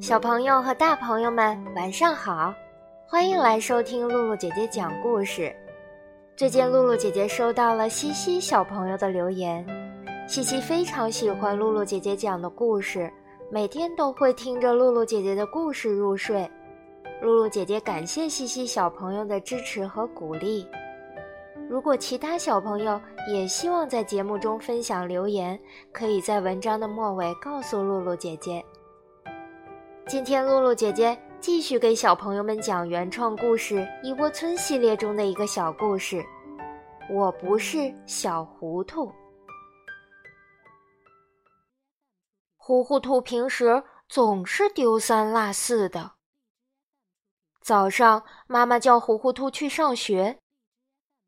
小朋友和大朋友们，晚上好！欢迎来收听露露姐姐讲故事。最近露露姐姐收到了西西小朋友的留言，西西非常喜欢露露姐姐讲的故事，每天都会听着露露姐姐的故事入睡。露露姐姐感谢西西小朋友的支持和鼓励。如果其他小朋友也希望在节目中分享留言，可以在文章的末尾告诉露露姐姐。今天露露姐姐继续给小朋友们讲原创故事《一窝村》系列中的一个小故事。我不是小糊涂。糊糊兔平时总是丢三落四的。早上，妈妈叫糊糊兔去上学，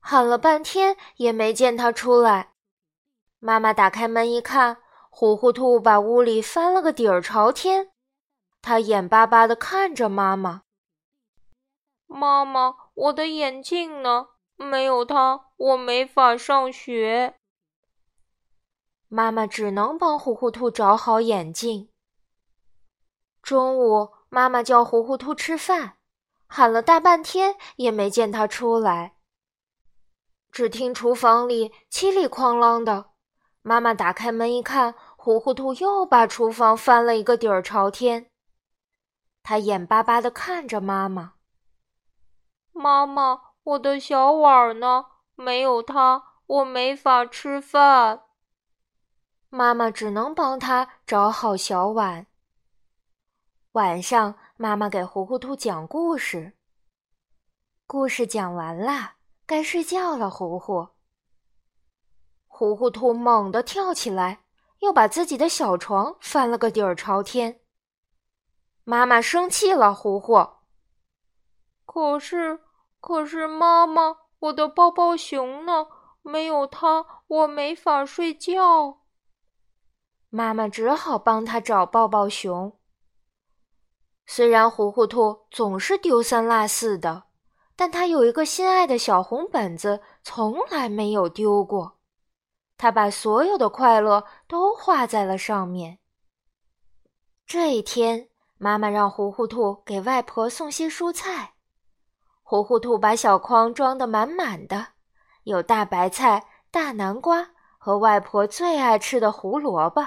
喊了半天也没见他出来。妈妈打开门一看，糊糊兔把屋里翻了个底儿朝天。他眼巴巴地看着妈妈。妈妈，我的眼镜呢？没有它，我没法上学。妈妈只能帮糊糊兔找好眼镜。中午，妈妈叫糊糊兔吃饭，喊了大半天也没见他出来。只听厨房里叽里哐啷的，妈妈打开门一看，糊糊兔又把厨房翻了一个底儿朝天。他眼巴巴地看着妈妈。妈妈，我的小碗呢？没有它，我没法吃饭。妈妈只能帮他找好小碗。晚上，妈妈给糊糊兔讲故事。故事讲完了，该睡觉了。糊糊，糊糊兔猛地跳起来，又把自己的小床翻了个底儿朝天。妈妈生气了，糊糊。可是，可是，妈妈，我的抱抱熊呢？没有它，我没法睡觉。妈妈只好帮他找抱抱熊。虽然糊糊兔总是丢三落四的，但他有一个心爱的小红本子，从来没有丢过。他把所有的快乐都画在了上面。这一天。妈妈让糊糊兔给外婆送些蔬菜，糊糊兔把小筐装得满满的，有大白菜、大南瓜和外婆最爱吃的胡萝卜。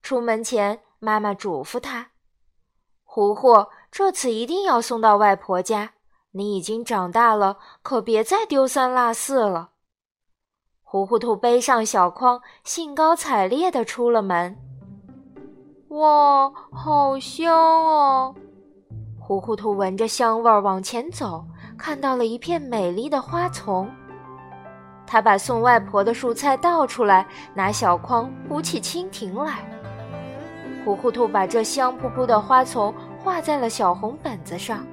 出门前，妈妈嘱咐他：“糊糊，这次一定要送到外婆家。你已经长大了，可别再丢三落四了。”糊糊兔背上小筐，兴高采烈地出了门。哇，好香啊！糊糊兔闻着香味儿往前走，看到了一片美丽的花丛。他把送外婆的蔬菜倒出来，拿小筐捕起蜻蜓来。糊糊兔把这香扑扑的花丛画在了小红本子上。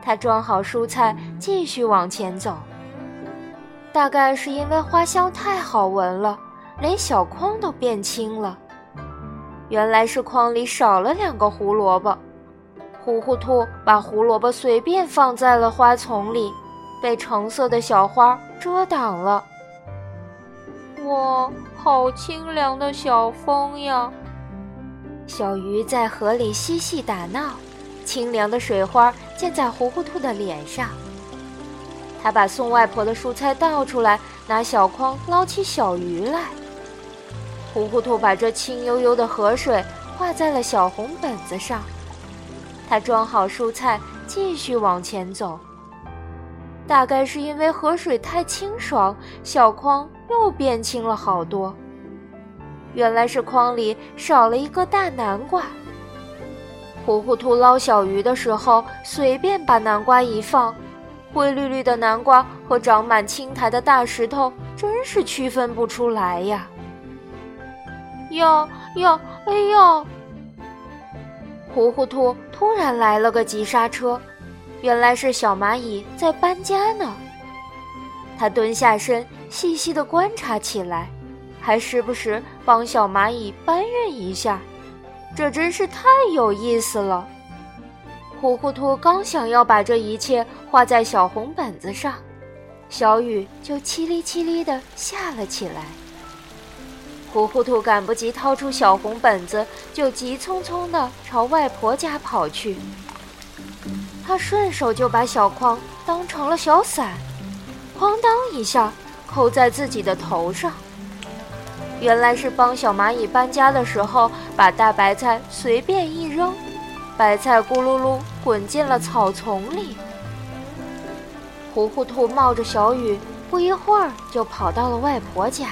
他装好蔬菜，继续往前走。大概是因为花香太好闻了，连小筐都变轻了。原来是筐里少了两个胡萝卜，糊糊兔把胡萝卜随便放在了花丛里，被橙色的小花遮挡了。哇，好清凉的小风呀！小鱼在河里嬉戏打闹，清凉的水花溅在糊糊兔的脸上。他把送外婆的蔬菜倒出来，拿小筐捞起小鱼来。糊糊兔把这清悠悠的河水画在了小红本子上，他装好蔬菜，继续往前走。大概是因为河水太清爽，小筐又变轻了好多。原来是筐里少了一个大南瓜。糊糊兔捞小鱼的时候，随便把南瓜一放，灰绿绿的南瓜和长满青苔的大石头，真是区分不出来呀。呀呀！哎呀！糊糊兔突然来了个急刹车，原来是小蚂蚁在搬家呢。它蹲下身，细细的观察起来，还时不时帮小蚂蚁搬运一下，这真是太有意思了。糊糊兔刚想要把这一切画在小红本子上，小雨就叽哩叽哩地下了起来。糊糊兔赶不及掏出小红本子，就急匆匆地朝外婆家跑去。他顺手就把小筐当成了小伞，哐当一下扣在自己的头上。原来是帮小蚂蚁搬家的时候，把大白菜随便一扔。白菜咕噜噜滚进了草丛里，糊糊兔冒着小雨，不一会儿就跑到了外婆家。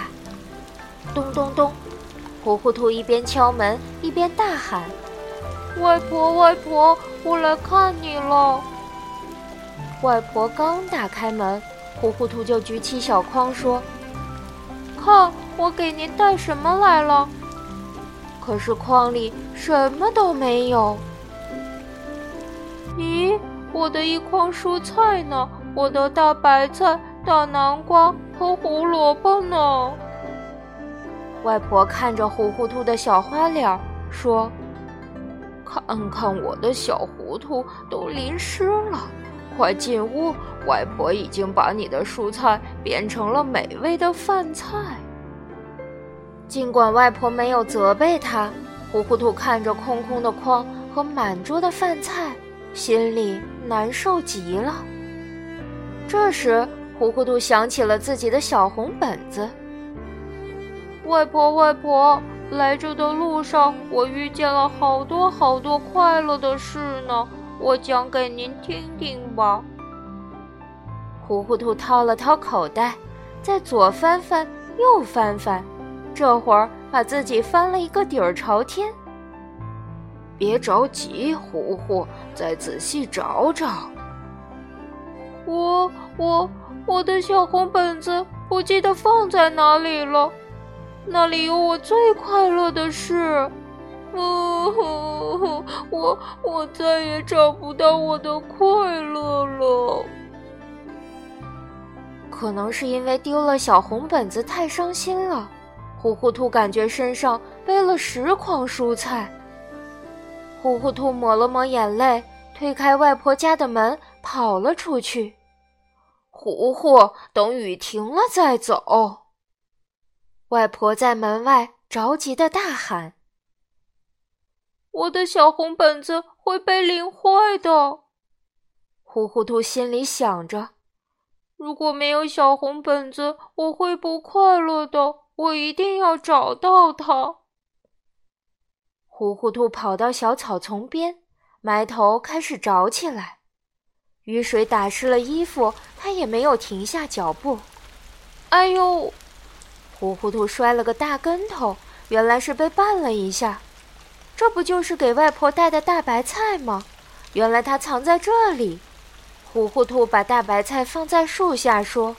咚咚咚，糊糊兔一边敲门一边大喊：“外婆，外婆，我来看你了！”外婆刚打开门，糊糊兔就举起小筐说：“看，我给您带什么来了？”可是筐里什么都没有。咦，我的一筐蔬菜呢？我的大白菜、大南瓜和胡萝卜呢？外婆看着糊糊涂的小花脸说：“看看我的小糊涂都淋湿了，快进屋！外婆已经把你的蔬菜变成了美味的饭菜。”尽管外婆没有责备他，糊糊兔看着空空的筐和满桌的饭菜。心里难受极了。这时，糊糊兔想起了自己的小红本子。外婆，外婆，来这的路上，我遇见了好多好多快乐的事呢，我讲给您听听吧。糊糊兔掏了掏口袋，再左翻翻，右翻翻，这会儿把自己翻了一个底儿朝天。别着急，糊糊，再仔细找找。我我我的小红本子不记得放在哪里了，那里有我最快乐的事。嗯，我我再也找不到我的快乐了。可能是因为丢了小红本子太伤心了，糊糊兔感觉身上背了十筐蔬菜。糊糊兔抹了抹眼泪，推开外婆家的门，跑了出去。糊糊，等雨停了再走。外婆在门外着急的大喊：“我的小红本子会被淋坏的。”糊糊兔心里想着：“如果没有小红本子，我会不快乐的。我一定要找到它。”糊糊兔跑到小草丛边，埋头开始找起来。雨水打湿了衣服，他也没有停下脚步。哎呦！糊糊兔摔了个大跟头，原来是被绊了一下。这不就是给外婆带的大白菜吗？原来它藏在这里。糊糊兔把大白菜放在树下，说：“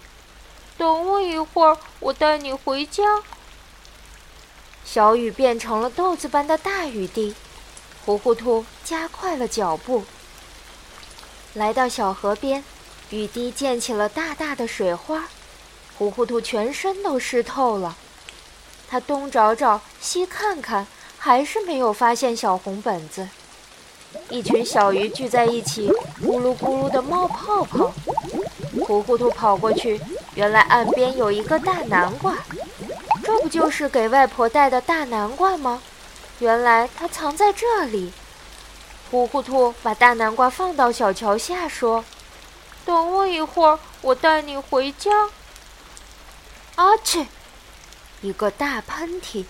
等我一会儿，我带你回家。”小雨变成了豆子般的大雨滴，糊糊兔加快了脚步，来到小河边，雨滴溅起了大大的水花，糊糊兔全身都湿透了。他东找找，西看看，还是没有发现小红本子。一群小鱼聚在一起，咕噜咕噜地冒泡泡。糊糊兔跑过去，原来岸边有一个大南瓜。这不就是给外婆带的大南瓜吗？原来它藏在这里。糊糊兔把大南瓜放到小桥下，说：“等我一会儿，我带你回家。”阿切！一个大喷嚏，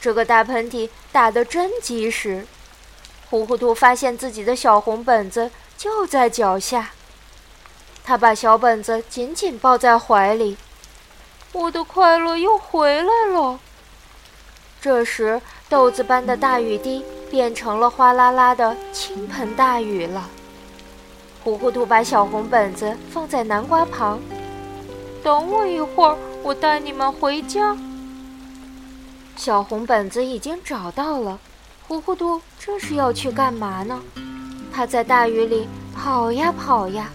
这个大喷嚏打得真及时。糊糊兔发现自己的小红本子就在脚下，他把小本子紧紧抱在怀里。我的快乐又回来了。这时，豆子般的大雨滴变成了哗啦啦的倾盆大雨了。糊糊涂把小红本子放在南瓜旁，等我一会儿，我带你们回家。小红本子已经找到了，糊糊涂这是要去干嘛呢？他在大雨里跑呀跑呀，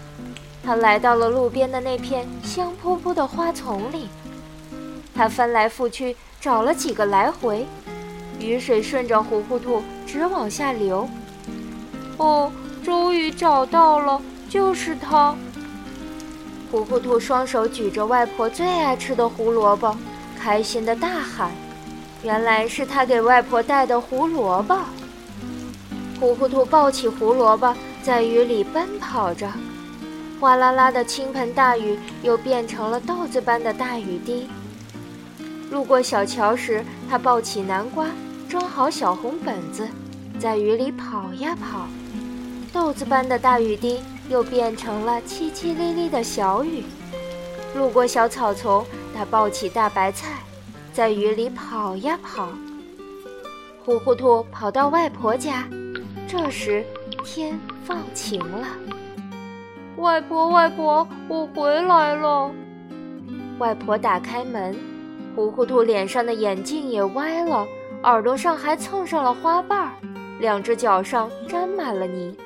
他来到了路边的那片香扑扑的花丛里。他翻来覆去找了几个来回，雨水顺着糊糊兔直往下流。哦，终于找到了，就是它。糊糊兔双手举着外婆最爱吃的胡萝卜，开心的大喊：“原来是他给外婆带的胡萝卜！”糊糊兔抱起胡萝卜，在雨里奔跑着，哗啦啦的倾盆大雨又变成了豆子般的大雨滴。路过小桥时，他抱起南瓜，装好小红本子，在雨里跑呀跑，豆子般的大雨滴。又变成了淅淅沥沥的小雨。路过小草丛，他抱起大白菜，在雨里跑呀跑。糊糊兔跑到外婆家，这时天放晴了。外婆，外婆，我回来了。外婆打开门，糊糊兔脸上的眼镜也歪了，耳朵上还蹭上了花瓣儿，两只脚上沾满了泥。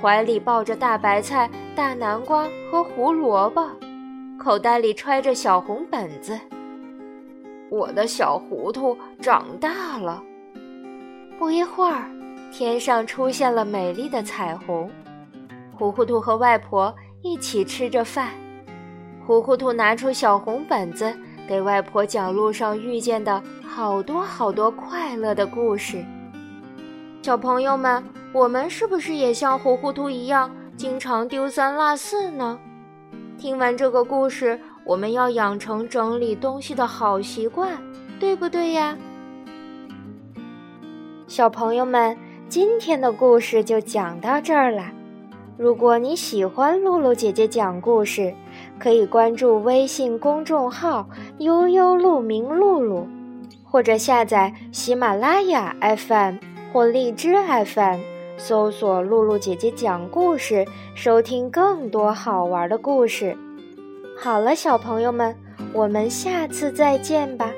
怀里抱着大白菜、大南瓜和胡萝卜，口袋里揣着小红本子。我的小糊涂长大了。不一会儿，天上出现了美丽的彩虹。糊糊兔和外婆一起吃着饭。糊糊兔拿出小红本子，给外婆讲路上遇见的好多好多快乐的故事。小朋友们。我们是不是也像糊糊兔一样，经常丢三落四呢？听完这个故事，我们要养成整理东西的好习惯，对不对呀？小朋友们，今天的故事就讲到这儿了。如果你喜欢露露姐姐讲故事，可以关注微信公众号“悠悠鹿鸣露露”，或者下载喜马拉雅 FM 或荔枝 FM。搜索“露露姐姐讲故事”，收听更多好玩的故事。好了，小朋友们，我们下次再见吧。